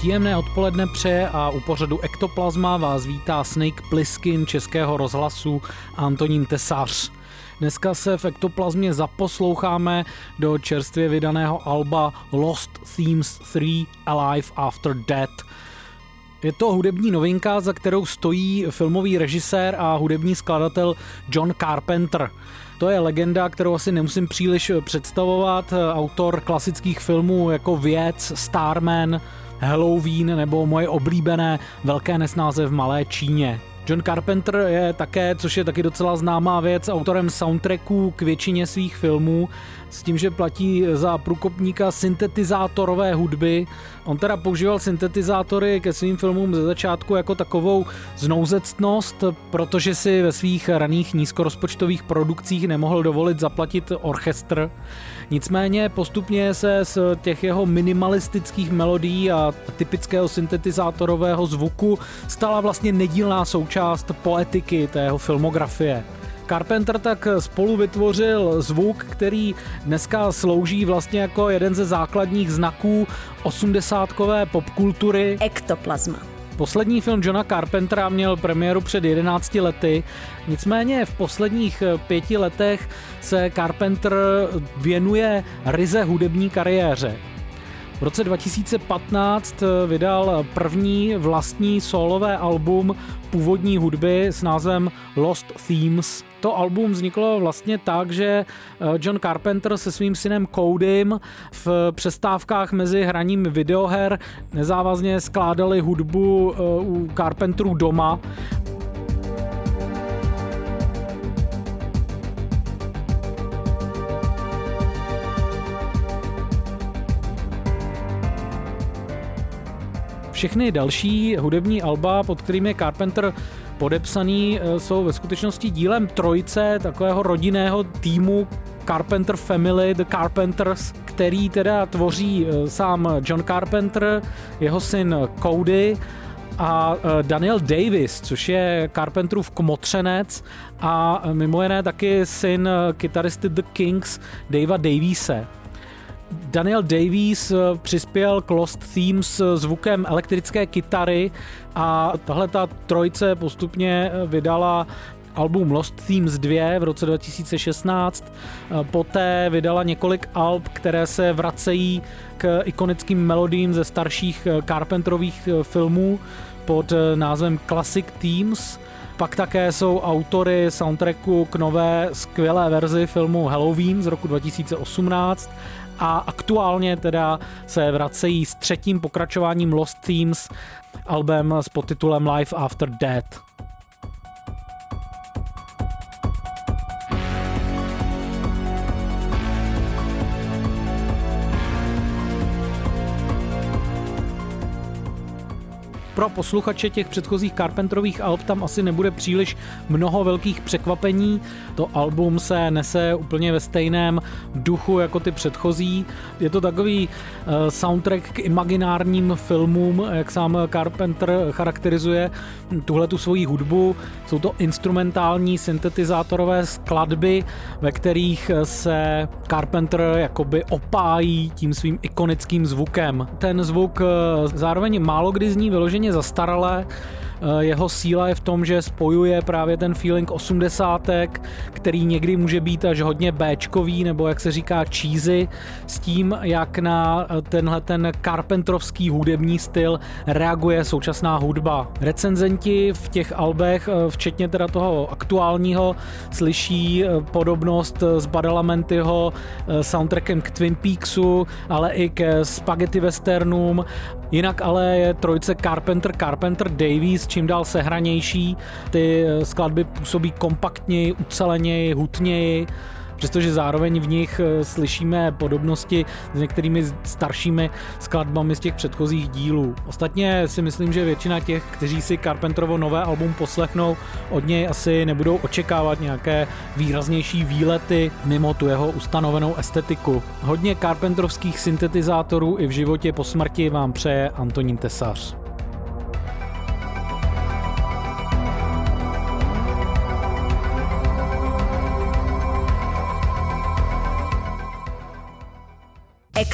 Příjemné odpoledne přeje a u pořadu Ektoplazma vás vítá Snake Pliskin Českého rozhlasu Antonín Tesař. Dneska se v Ektoplazmě zaposloucháme do čerstvě vydaného alba Lost Themes 3 Alive After Death. Je to hudební novinka, za kterou stojí filmový režisér a hudební skladatel John Carpenter. To je legenda, kterou asi nemusím příliš představovat. Autor klasických filmů jako Věc, Starman, Halloween nebo moje oblíbené Velké nesnáze v Malé Číně. John Carpenter je také, což je taky docela známá věc, autorem soundtracků k většině svých filmů, s tím, že platí za průkopníka syntetizátorové hudby. On teda používal syntetizátory ke svým filmům ze začátku jako takovou znouzectnost, protože si ve svých raných nízkorozpočtových produkcích nemohl dovolit zaplatit orchestr. Nicméně postupně se z těch jeho minimalistických melodií a typického syntetizátorového zvuku stala vlastně nedílná součást poetiky tého filmografie. Carpenter tak spolu vytvořil zvuk, který dneska slouží vlastně jako jeden ze základních znaků osmdesátkové popkultury. Ektoplazma. Poslední film Johna Carpentera měl premiéru před 11 lety, nicméně v posledních pěti letech se Carpenter věnuje ryze hudební kariéře. V roce 2015 vydal první vlastní solové album původní hudby s názvem Lost Themes. To album vzniklo vlastně tak, že eh, John Carpenter se svým synem Codym v přestávkách mezi hraním videoher nezávazně skládali hudbu eh, u Carpenterů doma Všechny další hudební alba, pod kterými je Carpenter podepsaný, eh, jsou ve skutečnosti dílem trojce takového rodinného týmu Carpenter Family, The Carpenters, který teda tvoří eh, sám John Carpenter, jeho syn Cody a eh, Daniel Davis, což je Carpenterův kmotřenec a mimo jiné taky syn kytaristy The Kings Davea Daviese. Daniel Davies eh, přispěl k Lost Themes zvukem elektrické kytary a tahle ta trojce postupně eh, vydala album Lost Themes 2 v roce 2016. Eh, poté vydala několik alb, které se vracejí k ikonickým melodiím ze starších Carpenterových filmů pod názvem Classic Themes. Pak také jsou autory soundtracku k nové skvělé verzi filmu Halloween z roku 2018 a aktuálně teda se vracejí s třetím pokračováním Lost Themes albem s podtitulem Life After Death. Pro posluchače těch předchozích Carpenterových alb tam asi nebude příliš mnoho velkých překvapení. To album se nese úplně ve stejném duchu jako ty předchozí. Je to takový uh, soundtrack k imaginárním filmům, jak sám Carpenter charakterizuje tuhle tu svoji hudbu. Jsou to instrumentální syntetizátorové skladby, ve kterých se Carpenter jakoby opájí tím svým ikonickým zvukem. Ten zvuk eh, zároveň málo kdy zní vyloženě zastaralé. Eh, jeho síla je v tom, že spojuje právě ten feeling osmdesátek, který někdy může být až hodně Bčkový, nebo jak se říká cheesy, s tím, jak na eh, tenhle ten Carpentrovský hudební styl reaguje současná hudba. Recenzenti v těch albech, eh, včetně teda toho aktuálního, slyší podobnost s Badalamentyho soundtrackem k Twin Peaksu, ale i ke spaghetti westernům. Jinak ale je trojce Carpenter, Carpenter Davies čím dál sehranější, ty skladby působí kompaktněji, uceleněji, hutněji, přestože zároveň v nich eh, slyšíme podobnosti s některými staršími skladbami z těch předchozích dílů. Ostatně si myslím, že většina těch, kteří si Carpenterovo nové album poslechnou, od něj asi nebudou očekávat nějaké výraznější výlety mimo tu jeho ustanovenou estetiku. Hodně Carpenterovských syntetizátorů i v životě po smrti vám přeje Antonín Tesař.